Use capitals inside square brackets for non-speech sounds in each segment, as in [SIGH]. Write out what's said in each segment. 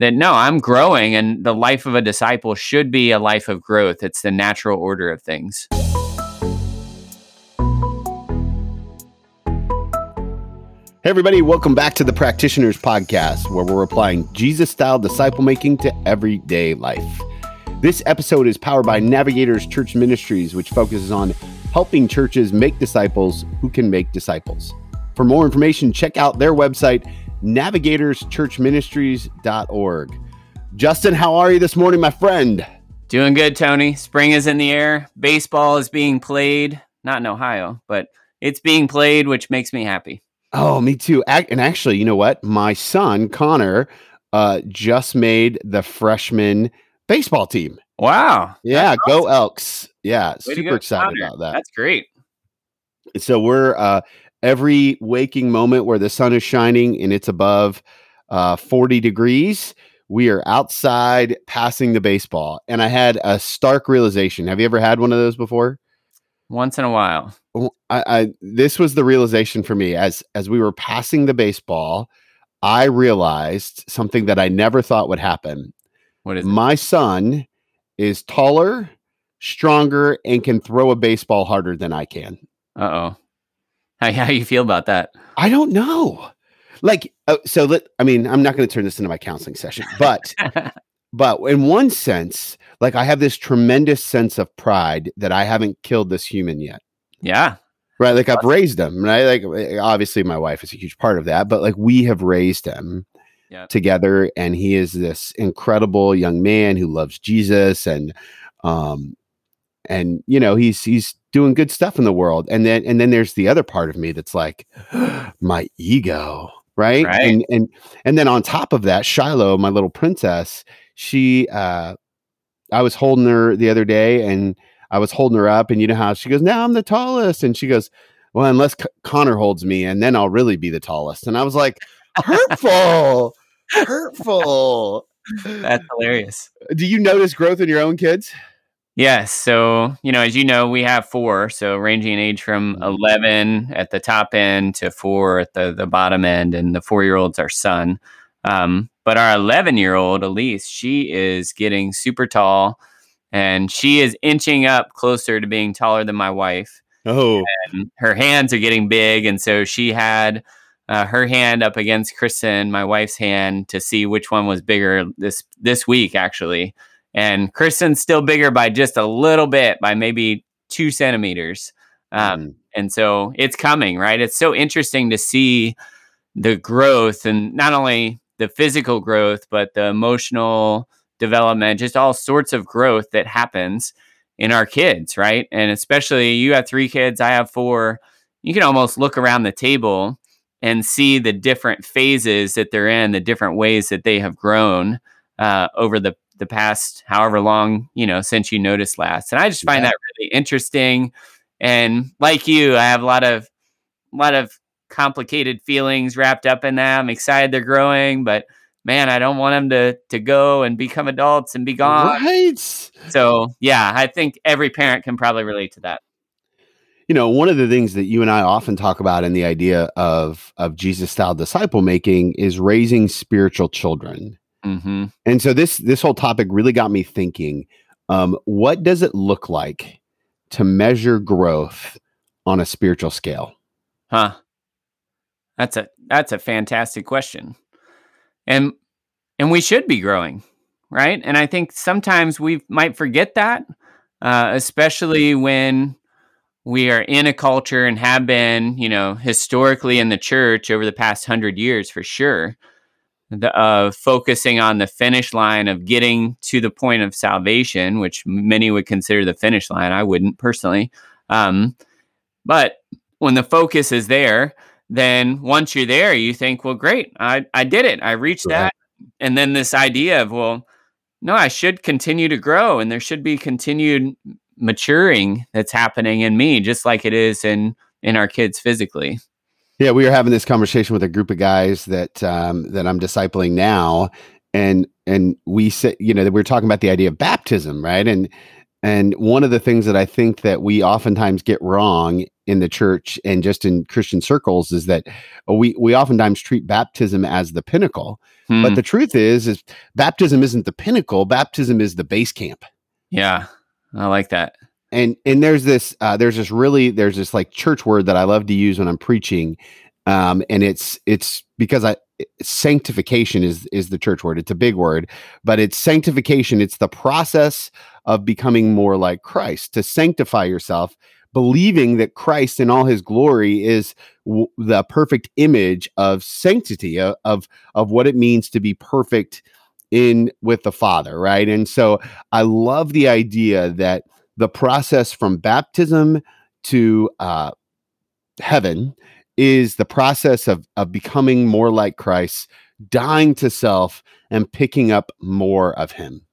that no, I'm growing and the life of a disciple should be a life of growth. It's the natural order of things. Hey, everybody, welcome back to the Practitioners Podcast, where we're applying Jesus style disciple making to everyday life. This episode is powered by Navigators Church Ministries, which focuses on helping churches make disciples who can make disciples. For more information, check out their website, navigatorschurchministries.org. Justin, how are you this morning, my friend? Doing good, Tony. Spring is in the air. Baseball is being played, not in Ohio, but it's being played, which makes me happy. Oh, me too. And actually, you know what? My son, Connor, uh, just made the freshman baseball team. Wow. Yeah, awesome. go Elks. Yeah, Way super excited Connor. about that. That's great. So we're uh, every waking moment where the sun is shining and it's above uh, 40 degrees, we are outside passing the baseball. And I had a stark realization. Have you ever had one of those before? Once in a while. I, I this was the realization for me as as we were passing the baseball. I realized something that I never thought would happen. What is it? My son is taller, stronger, and can throw a baseball harder than I can. Uh oh. How how you feel about that? I don't know. Like uh, so. Let I mean, I'm not going to turn this into my counseling session, but [LAUGHS] but in one sense, like I have this tremendous sense of pride that I haven't killed this human yet. Yeah. Right. Like I've raised him, right? Like eh, obviously my wife is a huge part of that, but like we have raised him yeah. together and he is this incredible young man who loves Jesus and um and you know he's he's doing good stuff in the world and then and then there's the other part of me that's like [GASPS] my ego right? right? and and and then on top of that shiloh my little princess she uh i was holding her the other day and i was holding her up and you know how she goes now i'm the tallest and she goes well unless C- connor holds me and then i'll really be the tallest and i was like hurtful hurtful [LAUGHS] that's hilarious do you notice growth in your own kids Yes. So, you know, as you know, we have four. So, ranging in age from mm-hmm. 11 at the top end to four at the, the bottom end. And the four year old's our son. Um, but our 11 year old, Elise, she is getting super tall and she is inching up closer to being taller than my wife. Oh. And her hands are getting big. And so she had uh, her hand up against Kristen, my wife's hand, to see which one was bigger this this week, actually. And Kristen's still bigger by just a little bit, by maybe two centimeters. Um, mm. And so it's coming, right? It's so interesting to see the growth and not only the physical growth, but the emotional development, just all sorts of growth that happens in our kids, right? And especially you have three kids, I have four. You can almost look around the table and see the different phases that they're in, the different ways that they have grown uh, over the the past however long you know since you noticed last. And i just find yeah. that really interesting. And like you i have a lot of a lot of complicated feelings wrapped up in that. I'm excited they're growing but man i don't want them to to go and become adults and be gone. Right. So yeah i think every parent can probably relate to that. You know one of the things that you and i often talk about in the idea of of jesus style disciple making is raising spiritual children Mm-hmm. And so this this whole topic really got me thinking. Um, what does it look like to measure growth on a spiritual scale? Huh. That's a that's a fantastic question. And and we should be growing, right? And I think sometimes we might forget that, uh, especially when we are in a culture and have been, you know, historically in the church over the past hundred years for sure the, of focusing on the finish line of getting to the point of salvation, which many would consider the finish line. I wouldn't personally. Um, but when the focus is there, then once you're there, you think, well, great, I, I did it. I reached right. that. And then this idea of, well, no, I should continue to grow and there should be continued maturing that's happening in me, just like it is in in our kids physically. Yeah, we were having this conversation with a group of guys that um, that I'm discipling now, and and we said, you know, that we are talking about the idea of baptism, right? And and one of the things that I think that we oftentimes get wrong in the church and just in Christian circles is that we we oftentimes treat baptism as the pinnacle, hmm. but the truth is is baptism isn't the pinnacle. Baptism is the base camp. Yeah, I like that. And and there's this uh, there's this really there's this like church word that I love to use when I'm preaching, um, and it's it's because I sanctification is is the church word. It's a big word, but it's sanctification. It's the process of becoming more like Christ to sanctify yourself, believing that Christ in all His glory is w- the perfect image of sanctity uh, of of what it means to be perfect in with the Father, right? And so I love the idea that the process from baptism to uh, heaven is the process of, of becoming more like Christ, dying to self, and picking up more of Him.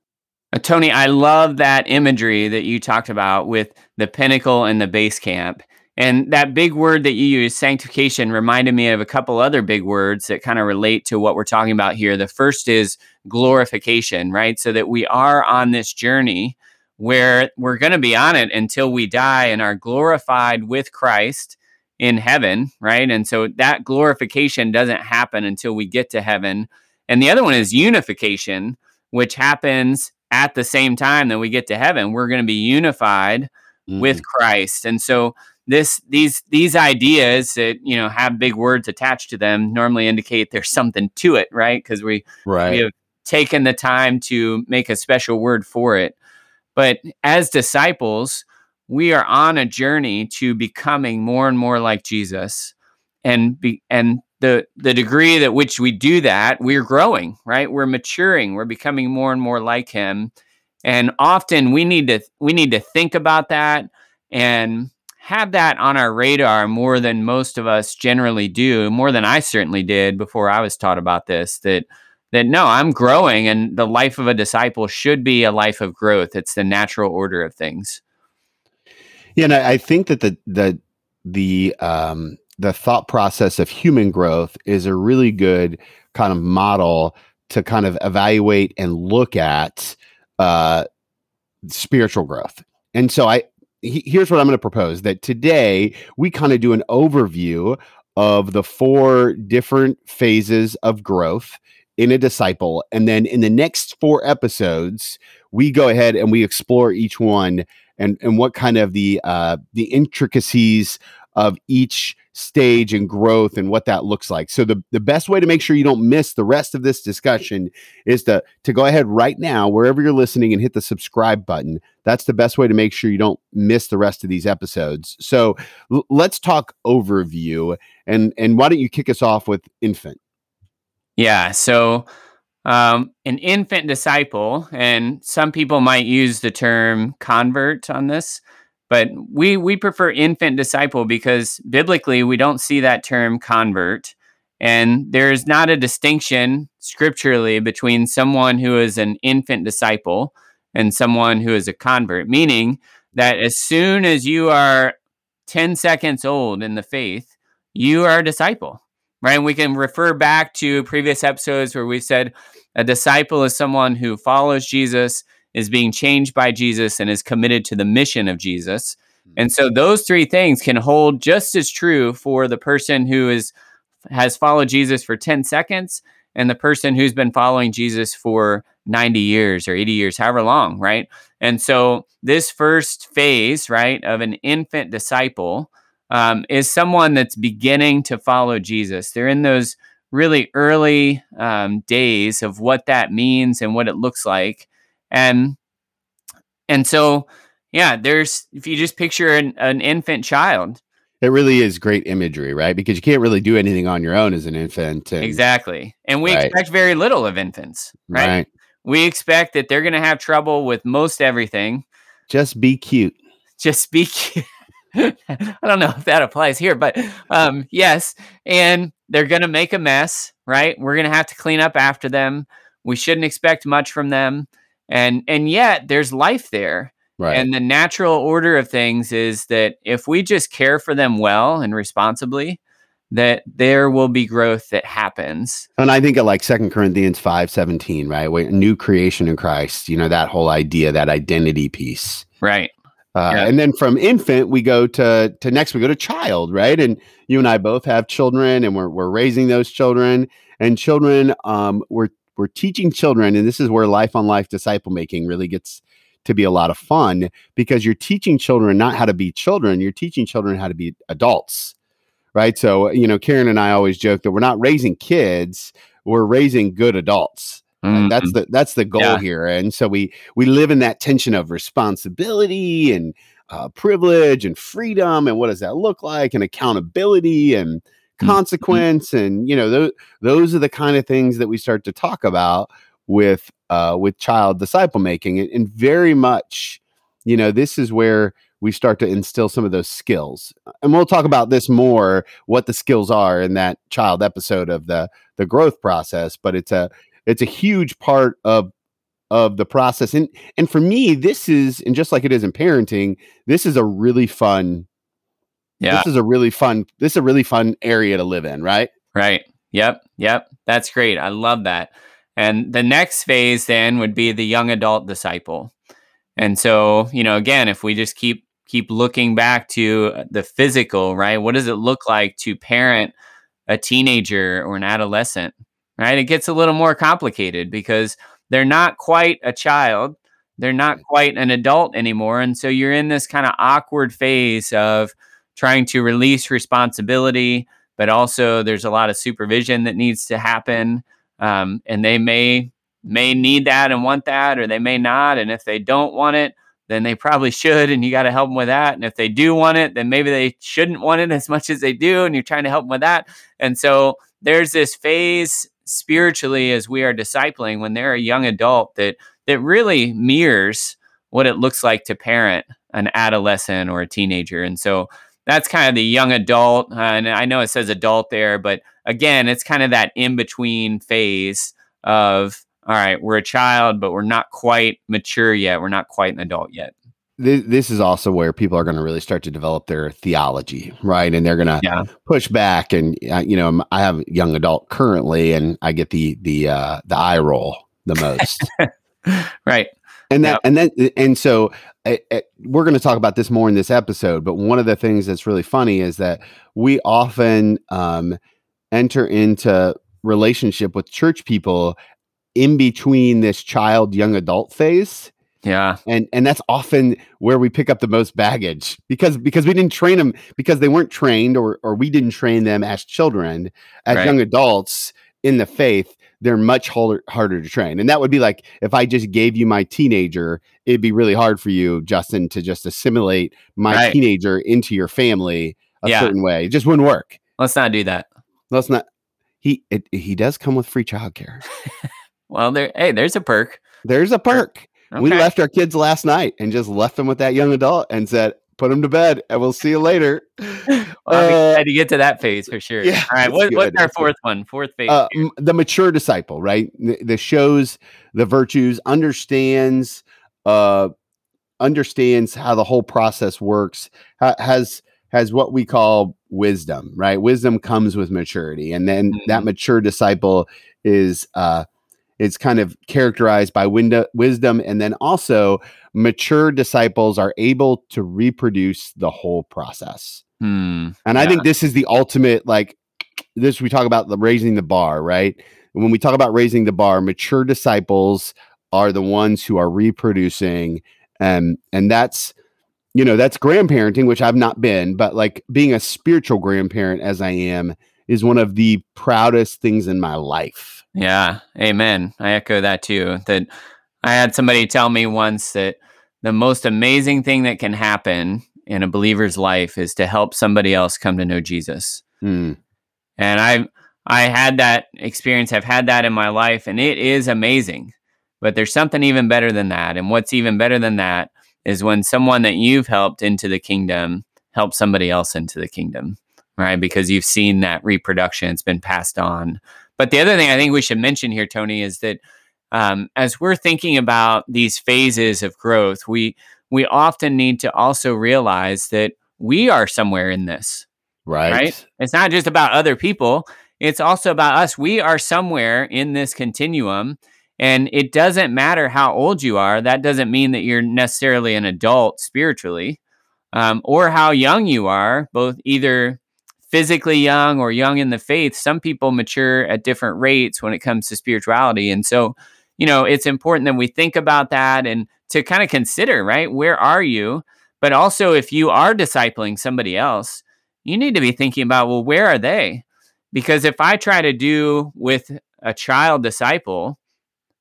Uh, Tony, I love that imagery that you talked about with the pinnacle and the base camp. And that big word that you use, sanctification, reminded me of a couple other big words that kind of relate to what we're talking about here. The first is glorification, right? So that we are on this journey where we're going to be on it until we die and are glorified with Christ in heaven, right? And so that glorification doesn't happen until we get to heaven. And the other one is unification, which happens at the same time that we get to heaven. We're going to be unified mm. with Christ. And so this these these ideas that you know have big words attached to them normally indicate there's something to it, right? Because we right. we have taken the time to make a special word for it. But as disciples, we are on a journey to becoming more and more like Jesus. And be, and the the degree that which we do that, we're growing, right? We're maturing, we're becoming more and more like him. And often we need to we need to think about that and have that on our radar more than most of us generally do, more than I certainly did before I was taught about this that that no, I'm growing and the life of a disciple should be a life of growth. It's the natural order of things. Yeah, and I, I think that the the the um the thought process of human growth is a really good kind of model to kind of evaluate and look at uh spiritual growth. And so I here's what I'm going to propose that today we kind of do an overview of the four different phases of growth in a disciple and then in the next four episodes we go ahead and we explore each one and and what kind of the uh, the intricacies of each stage and growth and what that looks like. So the, the best way to make sure you don't miss the rest of this discussion is to to go ahead right now wherever you're listening and hit the subscribe button. That's the best way to make sure you don't miss the rest of these episodes. So l- let's talk overview and and why don't you kick us off with infant? Yeah, so um, an infant disciple, and some people might use the term convert on this, but we we prefer infant disciple because biblically we don't see that term convert, and there's not a distinction scripturally between someone who is an infant disciple and someone who is a convert, meaning that as soon as you are 10 seconds old in the faith, you are a disciple right? And we can refer back to previous episodes where we said a disciple is someone who follows Jesus, is being changed by Jesus, and is committed to the mission of Jesus. Hmm. And so those three things can hold just as true for the person who is has followed Jesus for 10 seconds and the person who's been following Jesus for 90 years or 80 years, however long, right? And so this first phase, right, of an infant disciple um, is someone that's beginning to follow Jesus. They're in those really early um, days of what that means and what it looks like. And and so yeah there's if you just picture an, an infant child. It really is great imagery right? Because you can't really do anything on your own as an infant and, exactly. And we right. expect very little of infants right? right. We expect that they're going to have trouble with most everything. Just be cute. Just be [LAUGHS] cute [LAUGHS] I don't know if that applies here, but um, yes. And they're going to make a mess, right? We're going to have to clean up after them. We shouldn't expect much from them. And and yet there's life there. Right. And the natural order of things is that if we just care for them well and responsibly, that there will be growth that happens. And I think of like Second Corinthians 5 17, right? New creation in Christ, you know, that whole idea, that identity piece. Right Uh, yeah. And then from infant, we go to to next. We go to child, right? And you and I both have children, and we're we're raising those children. And children, um, we're we're teaching children, and this is where life on life disciple making really gets to be a lot of fun because you're teaching children not how to be children, you're teaching children how to be adults, right? So you know, Karen and I always joke that we're not raising kids, we're raising good adults. Mm-hmm. That's the that's the goal yeah. here, and so we we live in that tension of responsibility and uh, privilege and freedom, and what does that look like, and accountability and mm-hmm. consequence, mm-hmm. and you know those those are the kind of things that we start to talk about with uh, with child disciple making, and, and very much, you know, this is where we start to instill some of those skills. And we'll talk about this more, what the skills are in that child episode of the the growth process. But it's a it's a huge part of of the process. And and for me this is and just like it is in parenting this is a really fun yeah. this is a really fun this is a really fun area to live in right? Right. Yep. Yep. That's great. I love that. And the next phase then would be the young adult disciple. And so you know again if we just keep keep looking back to the physical right what does it look like to parent a teenager or an adolescent right? It gets a little more complicated because they're not quite a child, they're not quite an adult anymore. And so you're in this kind of awkward phase of trying to release responsibility, but also there's a lot of supervision that needs to happen. Um, and they may may need that and want that, or they may not. And if they don't want it, then they probably should, and you got to help them with that. And if they do want it, then maybe they shouldn't want it as much as they do, and you're trying to help them with that. And so there's this phase spiritually as we are discipling when they're a young adult that that really mirrors what it looks like to parent an adolescent or a teenager. And so that's kind of the young adult uh, and i know it says adult there but again it's kind of that in between phase of all right we're a child but we're not quite mature yet. We're not quite an adult yet this, this is also where people are going to really start to develop their theology, right? And they're going to yeah. push back. And uh, you know, I have a young adult currently, and I get the the uh, the eye roll the most, [LAUGHS] right? And that, yep. and then, and so uh, uh, we're going to talk about this more in this episode. But one of the things that's really funny is that we often um, enter into relationship with church people in between this child young adult phase yeah. And and that's often where we pick up the most baggage because because we didn't train them because they weren't trained or or we didn't train them as children as right. young adults in the faith they're much harder harder to train. And that would be like if I just gave you my teenager, it'd be really hard for you Justin to just assimilate my right. teenager into your family a yeah. certain way. It just wouldn't work. Let's not do that. Let's not he it, he does come with free childcare. [LAUGHS] well, there hey, there's a perk. There's a perk. Okay. We left our kids last night and just left them with that young adult and said, put them to bed and we'll see you later. [LAUGHS] well, uh, to get to that phase for sure. Yeah, All right. What, what's our fourth one? Fourth phase? Uh, the mature disciple, right? The, the, shows the virtues, understands, uh, understands how the whole process works, ha- has, has what we call wisdom, right? Wisdom comes with maturity. And then mm-hmm. that mature disciple is, uh, it's kind of characterized by wisdom and then also mature disciples are able to reproduce the whole process. Hmm, and yeah. i think this is the ultimate like this we talk about the raising the bar right? When we talk about raising the bar mature disciples are the ones who are reproducing and and that's you know that's grandparenting which i've not been but like being a spiritual grandparent as i am is one of the proudest things in my life yeah, amen. I echo that too. That I had somebody tell me once that the most amazing thing that can happen in a believer's life is to help somebody else come to know Jesus. Mm. And I I had that experience. I've had that in my life and it is amazing. But there's something even better than that. And what's even better than that is when someone that you've helped into the kingdom helps somebody else into the kingdom, right? Because you've seen that reproduction, it's been passed on. But the other thing I think we should mention here, Tony, is that um, as we're thinking about these phases of growth, we we often need to also realize that we are somewhere in this. Right. Right. It's not just about other people. It's also about us. We are somewhere in this continuum. And it doesn't matter how old you are. That doesn't mean that you're necessarily an adult spiritually, um, or how young you are, both either physically young or young in the faith. Some people mature at different rates when it comes to spirituality. And so, you know, it's important that we think about that and to kind of consider, right? Where are you? But also, if you are discipling somebody else, you need to be thinking about, well, where are they? Because if I try to do with a child disciple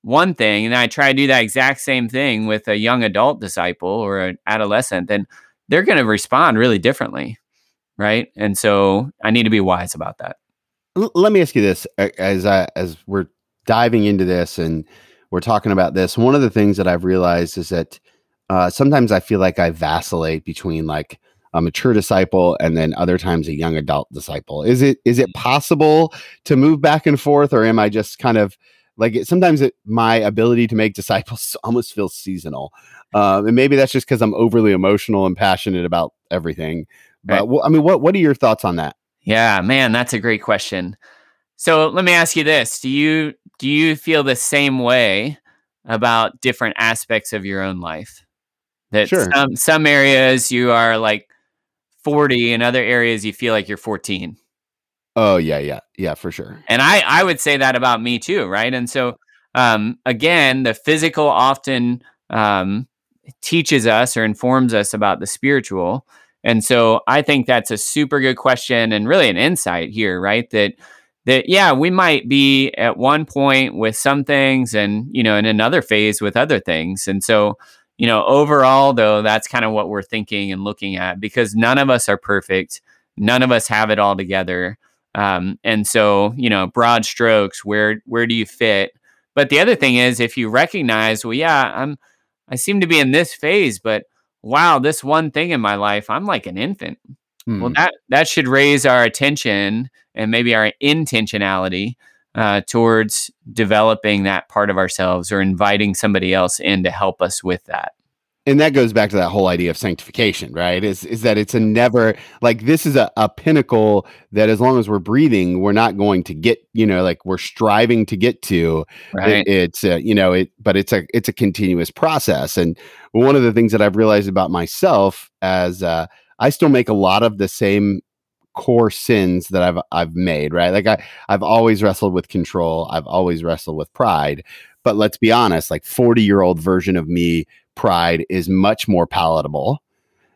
one thing, and I try to do that exact same thing with a young adult disciple or an adolescent, then they're going to respond really differently. Right. And so I need to be wise about that. L- let me ask you this as I, as we're diving into this and we're talking about this. One of the things that I've realized is that uh, sometimes I feel like I vacillate between like a mature disciple and then other times a young adult disciple. Is it is it possible to move back and forth, or am I just kind of like it, sometimes it, my ability to make disciples [LAUGHS] almost feels seasonal, uh, and maybe that's just because I'm overly emotional and passionate about everything. But right. well, I mean, what what are your thoughts on that? Yeah, man, that's a great question. So let me ask you this: Do you do you feel the same way about different aspects of your own life? That sure. some some areas you are like 40, in other areas you feel like you're 14. Oh yeah, yeah, yeah, for sure. And I I would say that about me too, right? And so um, again, the physical often um, teaches us or informs us about the spiritual. And so I think that's a super good question and really an insight here, right? That that yeah we might be at one point with some things and you know in another phase with other things. And so you know overall though that's kind of what we're thinking and looking at because none of us are perfect. None of us have it all together. Um, and so you know broad strokes where where do you fit? But the other thing is if you recognize well yeah i'm i seem to be in this phase but wow this one thing in my life i'm like an infant Hmm. Well, that that should raise our attention and maybe our intentionality uh, towards developing that part of ourselves or inviting somebody else in to help us with that. And that goes back to that whole idea of sanctification, right? Is is that it's a never like this is a, a pinnacle that as long as we're breathing, we're not going to get, you know, like we're striving to get to. Right. It, it's a, you know, it but it's a it's a continuous process. And one of the things that I've realized about myself as uh I still make a lot of the same core sins that I've I've made, right? Like I I've always wrestled with control, I've always wrestled with pride. But let's be honest, like 40-year-old version of me pride is much more palatable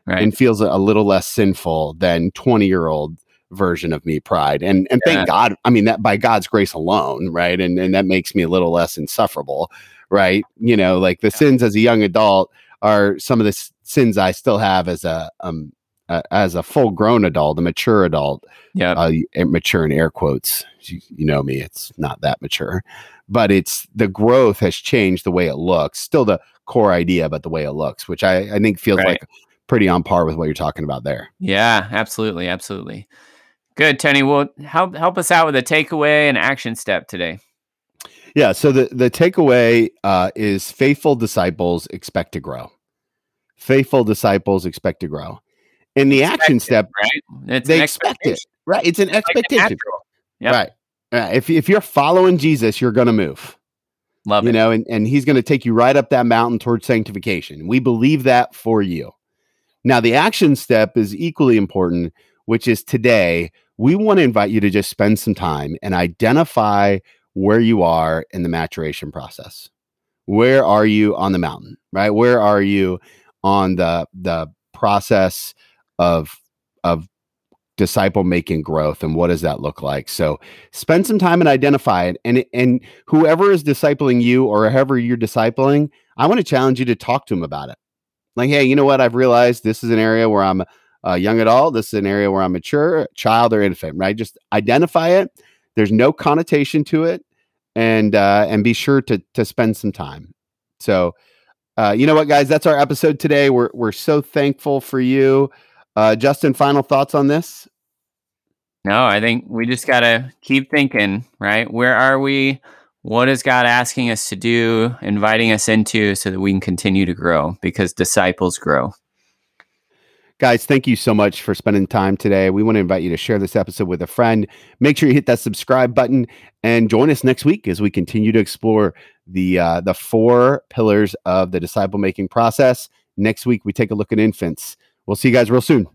right. and feels a little less sinful than 20-year-old version of me pride. And and yeah. thank God, I mean that by God's grace alone, right? And and that makes me a little less insufferable, right? You know, like the yeah. sins as a young adult are some of the sins I still have as a um uh, as a full grown adult, a mature adult, yeah, uh, mature in air quotes. You, you, know me, it's not that mature, but it's the growth has changed the way it looks. Still the core idea, but the way it looks, which I, I think feels right. like pretty on par with what you're talking about there. Yeah, absolutely, absolutely. Good, Tony. Well, help help us out with a takeaway and action step today. Yeah. So the the takeaway uh, is faithful disciples expect to grow. Faithful disciples expect to grow in the action step, right? It's they expect it, right? It's an expectation, yep. right? Uh, if if you're following Jesus, you're going to move. Love you it. know, and, and he's going to take you right up that mountain towards sanctification. We believe that for you. Now, the action step is equally important, which is today. We want to invite you to just spend some time and identify where you are in the maturation process. Where are you on the mountain, right? Where are you on the the process of of disciple making growth and what does that look like. So spend some time and identify it and and whoever is discipling you or whoever you're discipling i want to challenge you to talk to them about it. Like hey you know what? I've realized this is an area where i'm a young adult this is an area where i'm mature child or infant right? Just identify it. There's no connotation to it and uh and be sure to to spend some time. So uh you know what guys? That's our episode today. We're we're so thankful for you uh, Justin, final thoughts on this? No, I think we just got to keep thinking, right? Where are we? What is God asking us to do, inviting us into so that we can continue to grow because disciples grow? Guys, thank you so much for spending time today. We want to invite you to share this episode with a friend. Make sure you hit that subscribe button and join us next week as we continue to explore the uh, the four pillars of the disciple making process. Next week, we take a look at infants. We'll see you guys real soon.